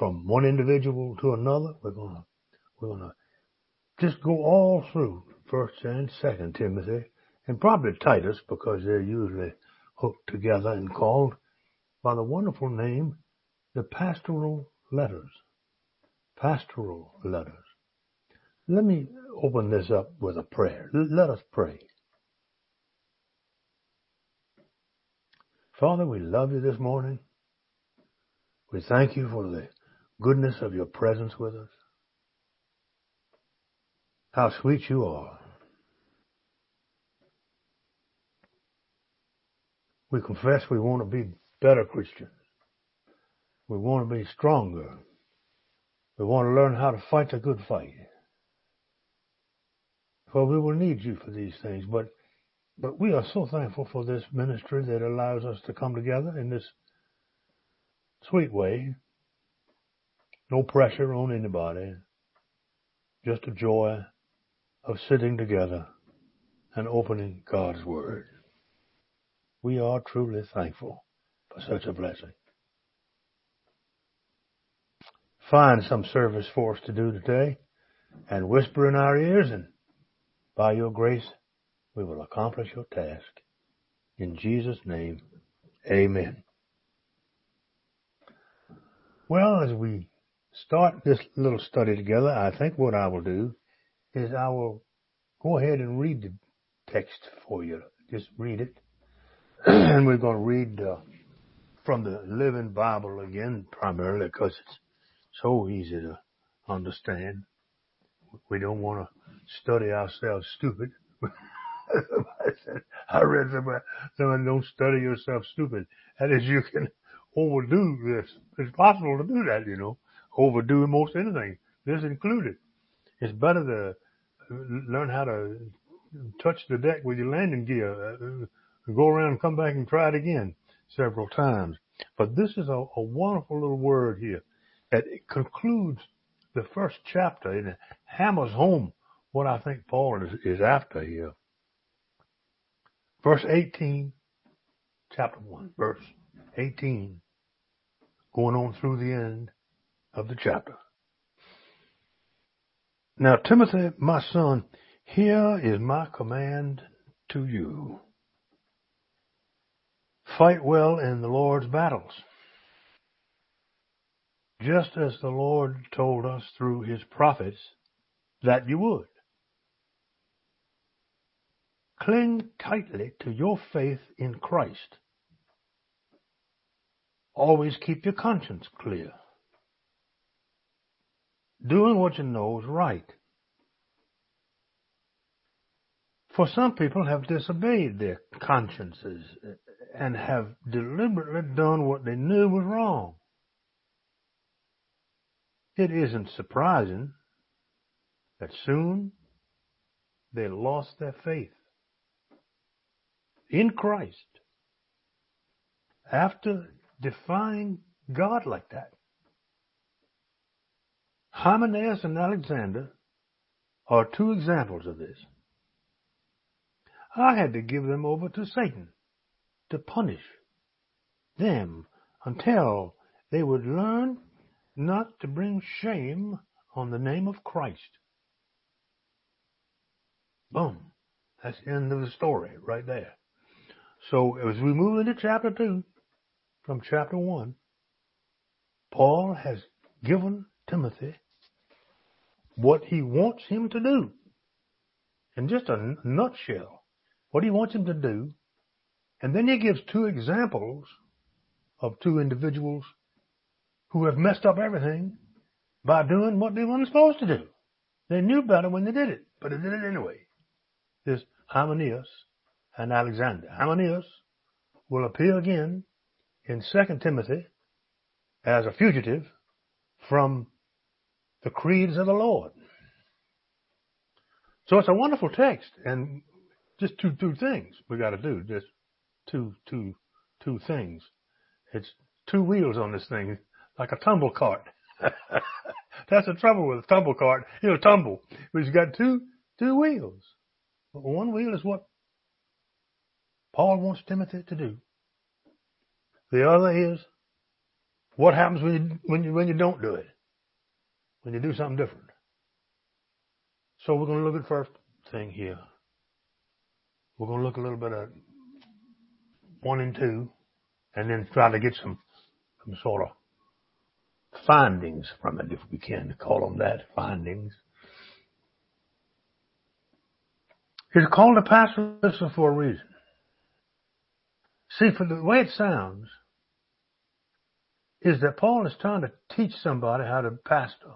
from one individual to another. We're gonna we're gonna just go all through First and Second Timothy, and probably Titus because they're usually hooked together and called by the wonderful name the pastoral letters. Pastoral letters. Let me open this up with a prayer. Let us pray. Father, we love you this morning. We thank you for the goodness of your presence with us. How sweet you are. We confess we want to be better Christians. We want to be stronger. We want to learn how to fight the good fight. For we will need you for these things, but but we are so thankful for this ministry that allows us to come together in this sweet way. No pressure on anybody. Just a joy of sitting together and opening God's Word. We are truly thankful for such a blessing. Find some service for us to do today and whisper in our ears and by your grace we will accomplish your task. In Jesus' name, amen. Well, as we start this little study together, I think what I will do is I will go ahead and read the text for you. Just read it. and we're going to read uh, from the Living Bible again, primarily because it's so easy to understand. We don't want to study ourselves stupid. I read somewhere, someone don't study yourself stupid. That is, you can overdo this. It's possible to do that, you know. Overdo most anything. This included. It's better to learn how to touch the deck with your landing gear. Uh, go around and come back and try it again several times. But this is a, a wonderful little word here that concludes the first chapter and hammers home what I think Paul is, is after here. Verse 18, chapter 1, verse 18, going on through the end of the chapter. Now, Timothy, my son, here is my command to you. Fight well in the Lord's battles, just as the Lord told us through his prophets that you would. Cling tightly to your faith in Christ. Always keep your conscience clear. Doing what you know is right. For some people have disobeyed their consciences and have deliberately done what they knew was wrong. It isn't surprising that soon they lost their faith in Christ after defying God like that. Hymenaeus and Alexander are two examples of this. I had to give them over to Satan to punish them until they would learn not to bring shame on the name of Christ. Boom. That's the end of the story right there. So as we move into chapter 2 from chapter 1, Paul has given Timothy what he wants him to do. In just a nutshell, what he wants him to do. And then he gives two examples of two individuals who have messed up everything by doing what they weren't supposed to do. They knew better when they did it, but they did it anyway. There's Hymenaeus and Alexander. Hymenaeus will appear again in 2 Timothy as a fugitive from the creeds of the Lord. So it's a wonderful text, and just two two things we got to do. Just two two two things. It's two wheels on this thing, like a tumble cart. That's the trouble with a tumble cart. It'll tumble. But it's got two two wheels. One wheel is what Paul wants Timothy to do. The other is What happens when you, when you, when you don't do it? When you do something different? So we're going to look at first thing here. We're going to look a little bit at one and two and then try to get some, some sort of findings from it, if we can call them that, findings. It's called a pastor for a reason. See, for the way it sounds, is that Paul is trying to teach somebody how to pastor.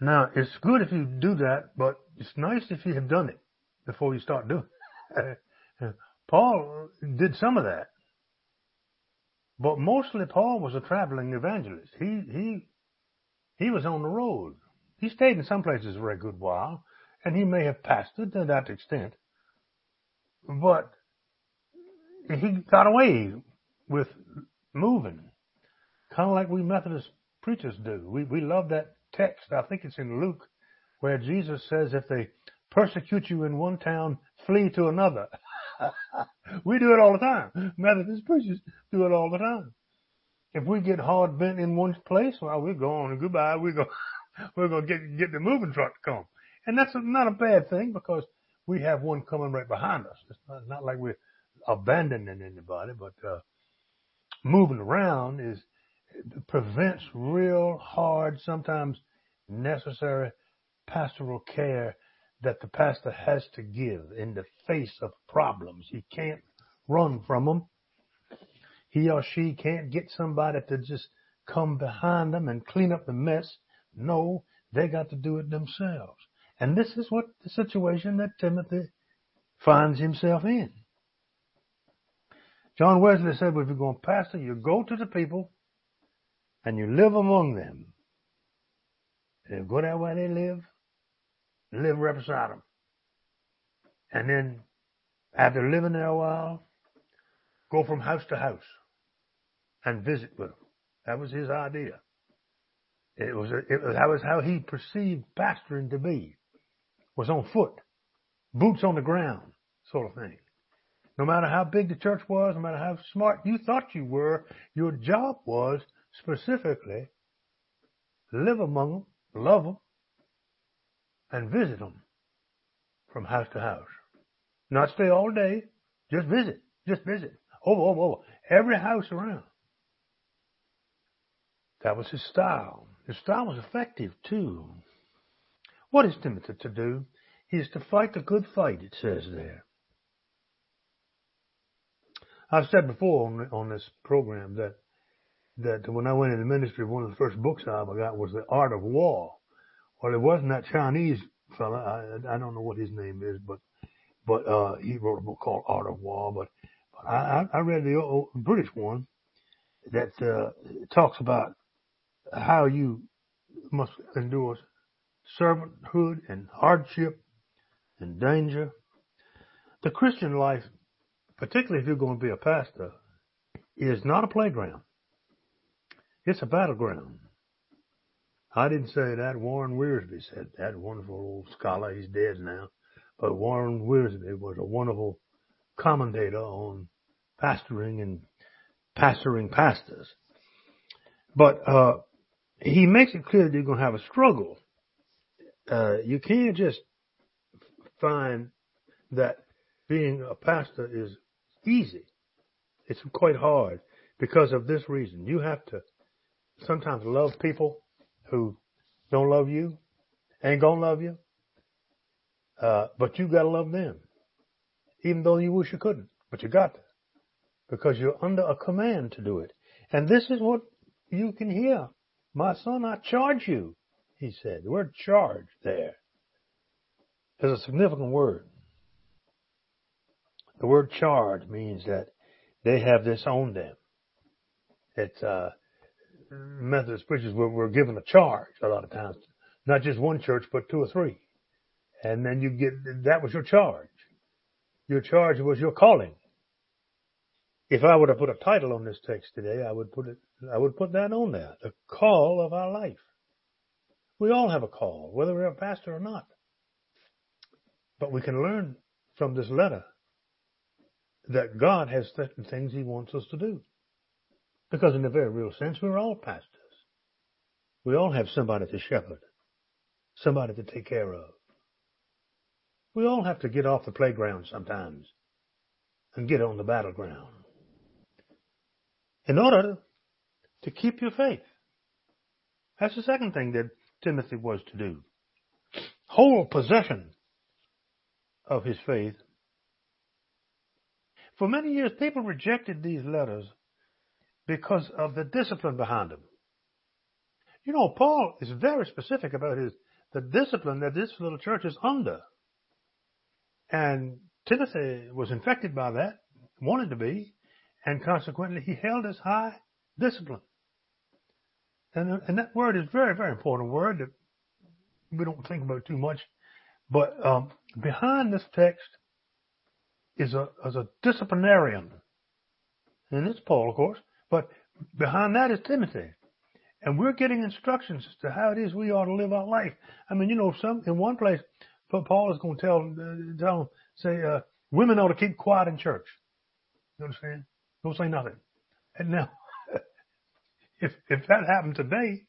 Now, it's good if you do that, but it's nice if you have done it before you start doing it. Uh, Paul did some of that. But mostly Paul was a traveling evangelist. He, he, he was on the road. He stayed in some places for a good while, and he may have pastored to that extent. But he got away with moving, kind of like we Methodist preachers do. We, we love that text. I think it's in Luke where Jesus says, if they persecute you in one town, flee to another. we do it all the time. Methodist preachers do it all the time. If we get hard bent in one place, well, we're going goodbye. We're go, we're going to get, get the moving truck to come. And that's not a bad thing because we have one coming right behind us. It's not, not like we're abandoning anybody, but, uh, moving around is, prevents real hard, sometimes necessary pastoral care that the pastor has to give in the face of problems. He can't run from them. He or she can't get somebody to just come behind them and clean up the mess. No, they got to do it themselves. And this is what the situation that Timothy finds himself in. John Wesley said, well, if you're going to pastor, you go to the people and you live among them. And go there where they live live right beside them. And then after living there a while, go from house to house and visit with them. That was his idea. It was, it was, that was how he perceived pastoring to be, was on foot, boots on the ground sort of thing. No matter how big the church was, no matter how smart you thought you were, your job was specifically live among them, love them, and visit them from house to house. Not stay all day, just visit, just visit. Over, over, over. Every house around. That was his style. His style was effective too. What is Timothy to do? He is to fight the good fight, it says there. I've said before on, on this program that that when I went into ministry, one of the first books I ever got was The Art of War. Well, it wasn't that Chinese fella. I, I don't know what his name is, but but uh, he wrote a book called Art of War. But I, I read the old British one that uh, talks about how you must endure servanthood and hardship and danger. The Christian life, particularly if you're going to be a pastor, is not a playground. It's a battleground. I didn't say that. Warren Wiersbe said that. Wonderful old scholar. He's dead now. But Warren Wiersbe was a wonderful commentator on pastoring and pastoring pastors. But uh, he makes it clear that you're going to have a struggle. Uh, you can't just find that being a pastor is easy. It's quite hard because of this reason. You have to sometimes love people who don't love you, ain't gonna love you. Uh, but you gotta love them. Even though you wish you couldn't. But you got to. Because you're under a command to do it. And this is what you can hear. My son, I charge you, he said. The word charge there is a significant word. The word charge means that they have this on them. It's, uh, Methodist preachers were, were given a charge a lot of times, not just one church, but two or three. And then you get, that was your charge. Your charge was your calling. If I were to put a title on this text today, I would put it, I would put that on there. The call of our life. We all have a call, whether we're a pastor or not. But we can learn from this letter that God has certain things He wants us to do. Because in a very real sense, we're all pastors. We all have somebody to shepherd, somebody to take care of. We all have to get off the playground sometimes and get on the battleground in order to keep your faith. That's the second thing that Timothy was to do. Hold possession of his faith. For many years, people rejected these letters because of the discipline behind them. You know, Paul is very specific about his the discipline that this little church is under. And Timothy was infected by that, wanted to be, and consequently he held his high discipline. And, and that word is very, very important word that we don't think about too much. But um, behind this text is a, is a disciplinarian. And it's Paul, of course. But behind that is Timothy. And we're getting instructions as to how it is we ought to live our life. I mean, you know, some in one place, Paul is going to tell, uh, tell say, uh, women ought to keep quiet in church. You understand? Don't say nothing. And now, if if that happened today,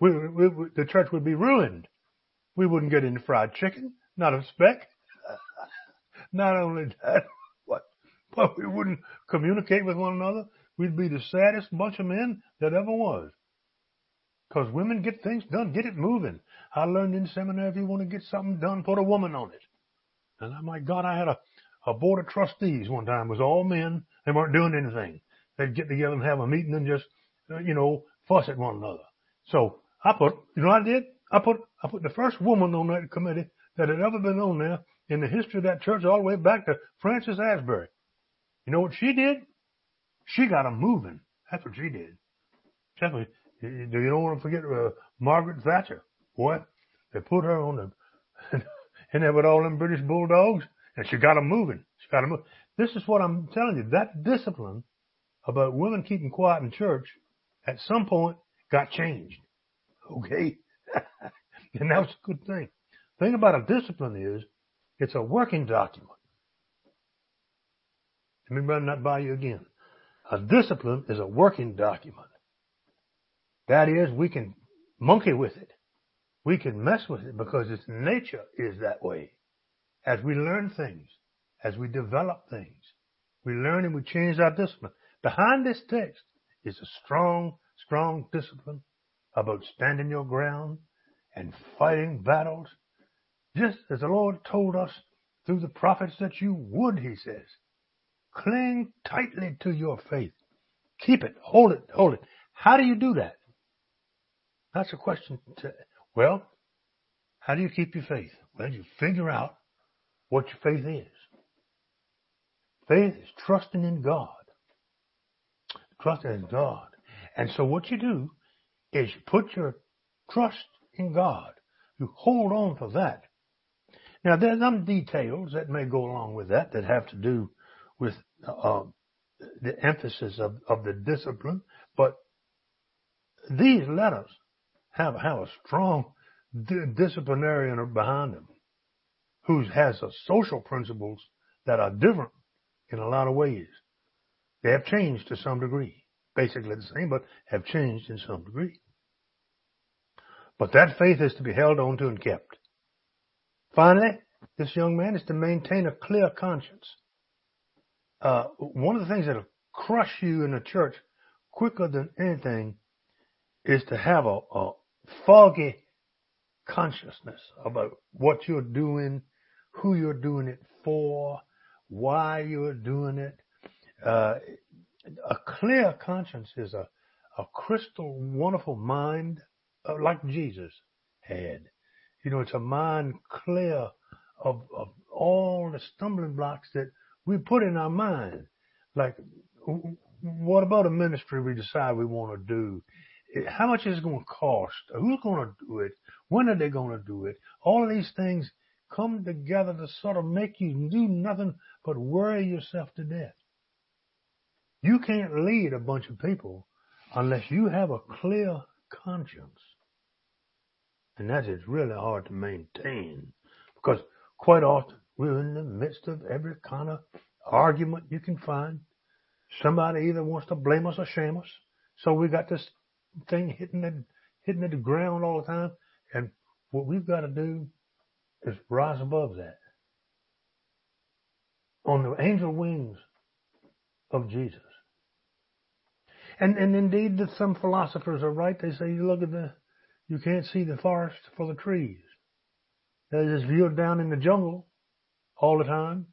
we, we, we, the church would be ruined. We wouldn't get any fried chicken, not a speck. not only that, but, but we wouldn't communicate with one another. We'd be the saddest bunch of men that ever was. Cause women get things done, get it moving. I learned in seminary if you want to get something done, put a woman on it. And I'm like, God, I had a, a board of trustees one time. It was all men. They weren't doing anything. They'd get together and have a meeting and just, uh, you know, fuss at one another. So I put, you know what I did? I put, I put the first woman on that committee that had ever been on there in the history of that church all the way back to Francis Asbury. You know what she did? She got them moving. That's what she did. Definitely. Do you don't want to forget uh, Margaret Thatcher? What? They put her on the, and there with all them British bulldogs, and she got them moving. She got them moving. This is what I'm telling you. That discipline about women keeping quiet in church at some point got changed. Okay? and that was a good thing. The thing about a discipline is it's a working document. Let me run that by you again. A discipline is a working document. That is, we can monkey with it. We can mess with it because its nature is that way. As we learn things, as we develop things, we learn and we change our discipline. Behind this text is a strong, strong discipline about standing your ground and fighting battles, just as the Lord told us through the prophets that you would, he says. Cling tightly to your faith. Keep it. Hold it. Hold it. How do you do that? That's a question to, well, how do you keep your faith? Well, you figure out what your faith is. Faith is trusting in God. Trusting in God. And so what you do is you put your trust in God. You hold on to that. Now there's some details that may go along with that that have to do with uh, the emphasis of, of the discipline, but these letters have, have a strong disciplinarian behind them who has social principles that are different in a lot of ways. They have changed to some degree. Basically the same, but have changed in some degree. But that faith is to be held on to and kept. Finally, this young man is to maintain a clear conscience. Uh, one of the things that'll crush you in the church quicker than anything is to have a, a foggy consciousness about what you're doing, who you're doing it for, why you're doing it. Uh, a clear conscience is a, a crystal wonderful mind uh, like Jesus had. You know, it's a mind clear of, of all the stumbling blocks that we put in our mind. Like, what about a ministry we decide we want to do? How much is it going to cost? Who's going to do it? When are they going to do it? All of these things come together to sort of make you do nothing but worry yourself to death. You can't lead a bunch of people unless you have a clear conscience. And that is really hard to maintain because quite often we're in the midst of every kind of argument you can find. Somebody either wants to blame us or shame us. So we got this thing hitting it, hitting at the ground all the time. And what we've got to do is rise above that. On the angel wings of Jesus. And, and indeed, some philosophers are right. They say, you look at the, you can't see the forest for the trees. They just view down in the jungle all the time.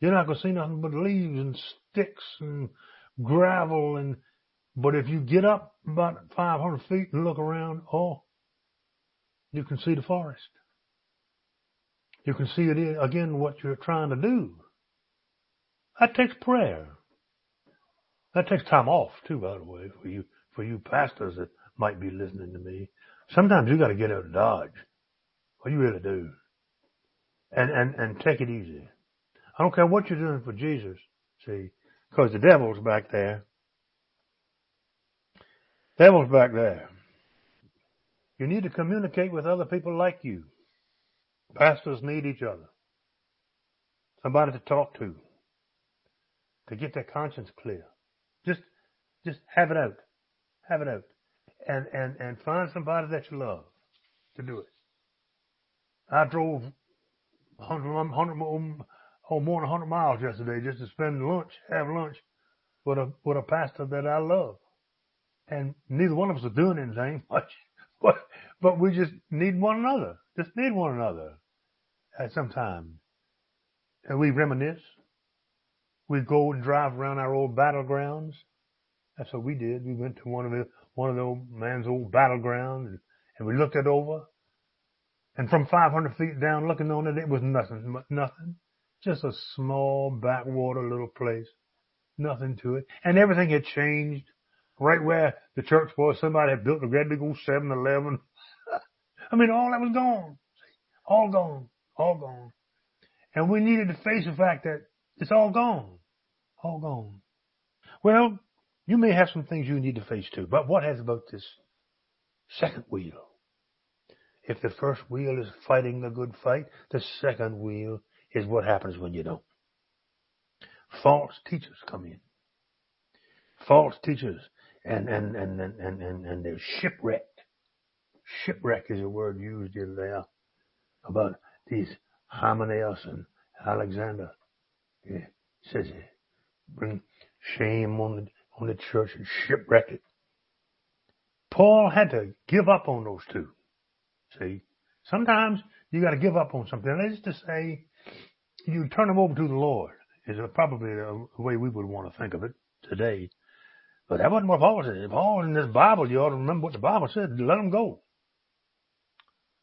You're not going to see nothing but leaves and sticks and gravel and, but if you get up about 500 feet and look around, oh, you can see the forest. You can see it again what you're trying to do. That takes prayer. That takes time off too, by the way, for you for you pastors that might be listening to me. Sometimes you got to get out of Dodge. What you really do, and and and take it easy. I don't care what you're doing for Jesus, see, because the devil's back there. Devil's back there. You need to communicate with other people like you. Pastors need each other. Somebody to talk to. To get their conscience clear. Just, just have it out. Have it out. And, and, and find somebody that you love to do it. I drove 100, 100 um, oh, more than 100 miles yesterday just to spend lunch, have lunch with a, with a pastor that I love. And neither one of us are doing anything much, but, but we just need one another. Just need one another at some time. And we reminisce. We go and drive around our old battlegrounds. That's what we did. We went to one of the, one of the old man's old battlegrounds and, and we looked it over. And from 500 feet down looking on it, it was nothing, nothing. Just a small backwater little place. Nothing to it. And everything had changed. Right where the church was, somebody had built a great big old 7-Eleven. I mean, all that was gone. All gone. All gone. And we needed to face the fact that it's all gone. All gone. Well, you may have some things you need to face too, but what has about this second wheel? If the first wheel is fighting the good fight, the second wheel is what happens when you don't. False teachers come in. False teachers and, and, and, and, and, and, and they're shipwrecked. Shipwreck is a word used in there about these Hymenaeus and Alexander. Yeah, says it. Bring shame on the, on the church and shipwreck it. Paul had to give up on those two. See, sometimes you got to give up on something. Let's just say you turn them over to the Lord is probably the way we would want to think of it today. But that wasn't what Paul said. Paul in this Bible, you ought to remember what the Bible said. Let them go.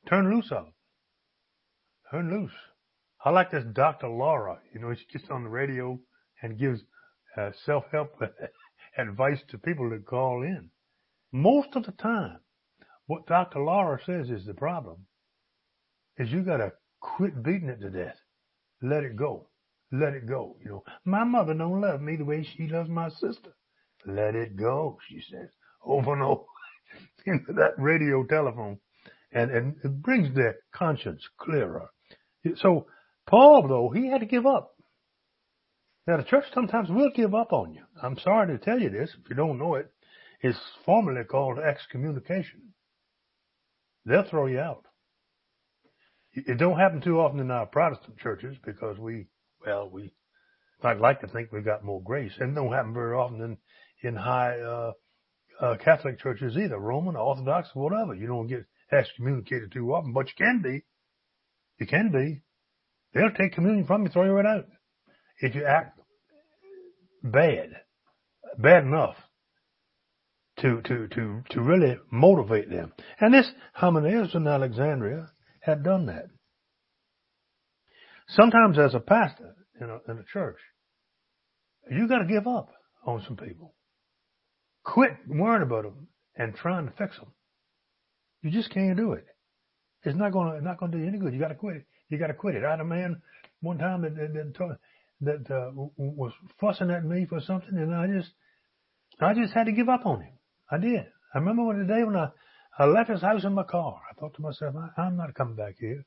Turn loose of them. Turn loose. I like this Dr. Laura. You know, she gets on the radio and gives uh, self-help advice to people that call in. Most of the time, what Dr. Laura says is the problem is you got to quit beating it to death. Let it go. Let it go. You know, my mother don't love me the way she loves my sister. Let it go, she says over and over into that radio telephone. And, and it brings their conscience clearer. So Paul, though, he had to give up. Now the church sometimes will give up on you. I'm sorry to tell you this, if you don't know it. It's formally called excommunication. They'll throw you out. It don't happen too often in our Protestant churches because we, well, we I'd like to think we've got more grace, and it don't happen very often in in high uh, uh, Catholic churches either, Roman, Orthodox, whatever. You don't get excommunicated too often, but you can be. You can be. They'll take communion from you, throw you right out if you act bad, bad enough to to to to really motivate them. And this Hymenaeus in Alexandria had done that. Sometimes as a pastor in a, in a church, you got to give up on some people. Quit worrying about them and trying to fix them. You just can't do it. It's not going to not going to do you any good. You got to quit it. You got to quit it. I had a man one time that that, that uh, was fussing at me for something, and I just I just had to give up on him. I did. I remember one day when I I left his house in my car. I thought to myself, I, I'm not coming back here.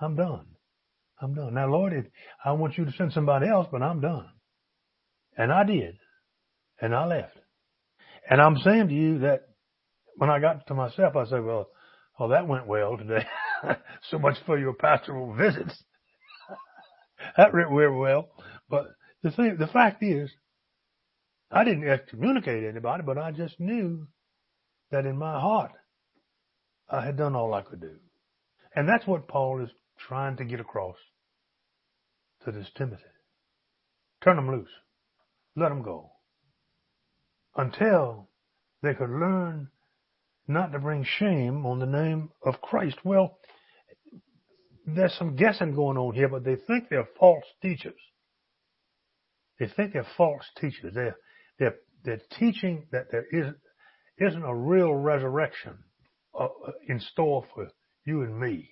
I'm done. I'm done. Now, Lord, if, I want you to send somebody else, but I'm done. And I did. And I left. And I'm saying to you that when I got to myself, I said, well, oh, that went well today. so much for your pastoral visits. that went well. But the thing, the fact is, I didn't excommunicate anybody, but I just knew that in my heart, I had done all I could do. And that's what Paul is trying to get across to this Timothy. Turn them loose. Let them go. Until they could learn not to bring shame on the name of Christ. Well, there's some guessing going on here, but they think they're false teachers. They think they're false teachers. They're, they're, they're teaching that there isn't, isn't a real resurrection uh, in store for you and me.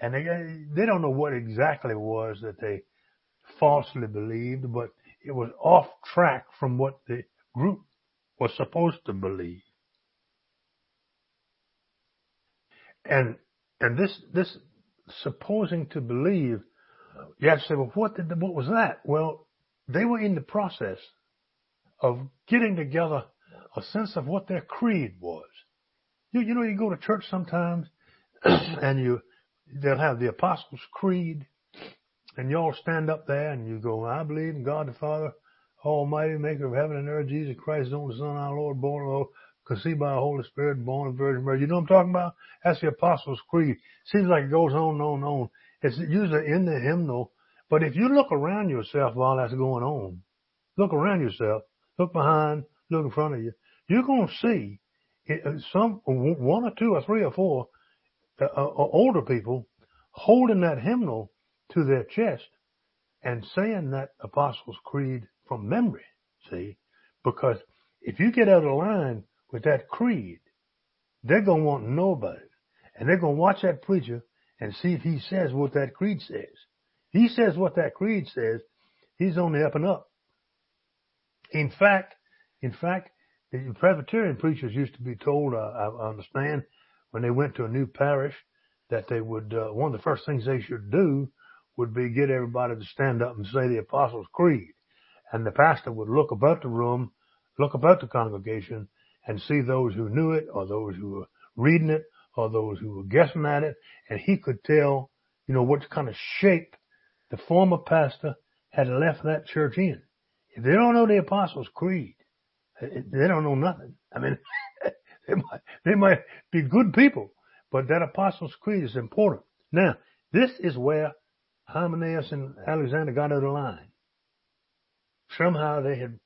And they, they don't know what exactly was that they falsely believed, but it was off track from what the group was supposed to believe. And, and this, this supposing to believe, you have to say, well, what did, what was that? Well, they were in the process of getting together a sense of what their creed was. You, you know, you go to church sometimes and you, they'll have the Apostles' Creed and y'all stand up there and you go, I believe in God the Father, Almighty, maker of heaven and earth, Jesus Christ, the only Son, our Lord, born of conceived by the Holy Spirit, born of Virgin Mary. You know what I'm talking about? That's the Apostles' Creed. Seems like it goes on and on and on. It's usually in the hymnal. But if you look around yourself while that's going on, look around yourself, look behind, look in front of you, you're going to see uh, some, one or two or three or four uh, uh, older people holding that hymnal to their chest and saying that Apostles' Creed from memory, see? Because if you get out of line with that creed, they're going to want to know about it. And they're going to watch that preacher and see if he says what that creed says. He says what that creed says, he's on the up and up. In fact, in fact, the Presbyterian preachers used to be told, uh, I understand, when they went to a new parish, that they would, uh, one of the first things they should do would be get everybody to stand up and say the Apostles' Creed. And the pastor would look about the room, look about the congregation, and see those who knew it or those who were reading it or those who were guessing at it. And he could tell, you know, what kind of shape the former pastor had left that church in. If they don't know the Apostles' Creed, eh, eh, they don't know nothing. I mean, they might, they might be good people, but that Apostles' Creed is important. Now, this is where Hymenaeus and Alexander got out of line. Somehow they had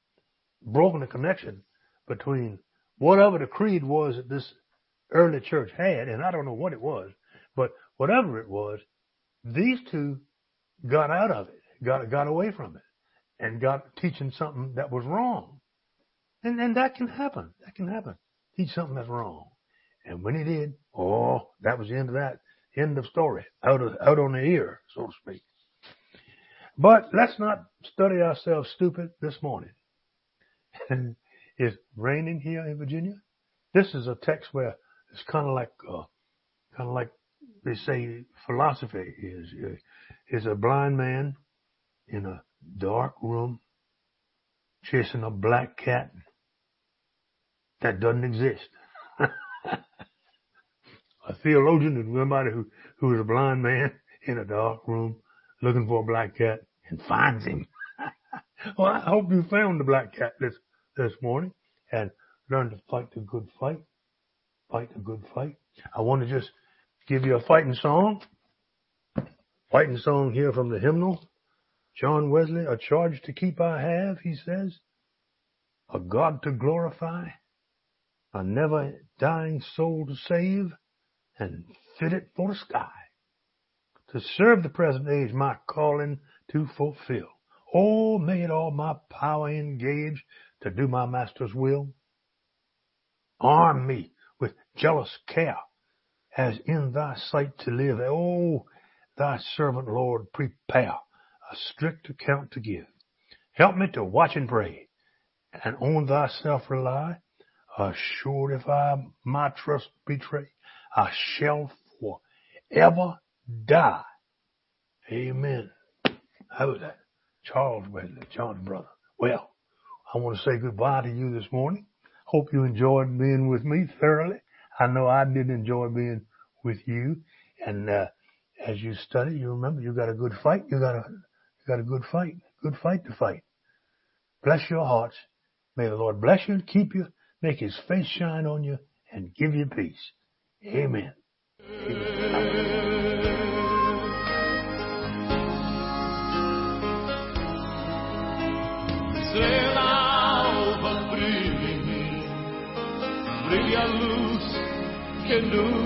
broken the connection between whatever the creed was that this early church had, and I don't know what it was, but whatever it was, these two got out of it, got got away from it, and got teaching something that was wrong. And and that can happen. That can happen. Teach something that's wrong. And when he did, oh, that was the end of that. End of story. Out of out on the ear, so to speak. But let's not study ourselves stupid this morning. It's raining here in Virginia. This is a text where it's kind of like, uh, kind of like they say philosophy is, is a blind man in a dark room chasing a black cat that doesn't exist. a theologian is somebody who, who is a blind man in a dark room looking for a black cat and finds him. well, I hope you found the black cat this this morning and learned to fight the good fight. Fight the good fight. I want to just give you a fighting song. Fighting song here from the hymnal. John Wesley, a charge to keep I have, he says. A God to glorify. A never dying soul to save and fit it for the sky. To serve the present age, my calling to fulfill. Oh, may it all my power engage to do my master's will. Arm me with jealous care as in thy sight to live. Oh, thy servant, Lord, prepare a strict account to give. Help me to watch and pray and on thyself rely. Assured if I my trust betray, I shall forever die. Amen. How was that? Charles Wesley, John's brother. Well, I want to say goodbye to you this morning. Hope you enjoyed being with me thoroughly. I know I did enjoy being with you. And, uh, as you study, you remember you got a good fight. You got a, got a good fight, good fight to fight. Bless your hearts. May the Lord bless you and keep you, make his face shine on you and give you peace. Amen. Em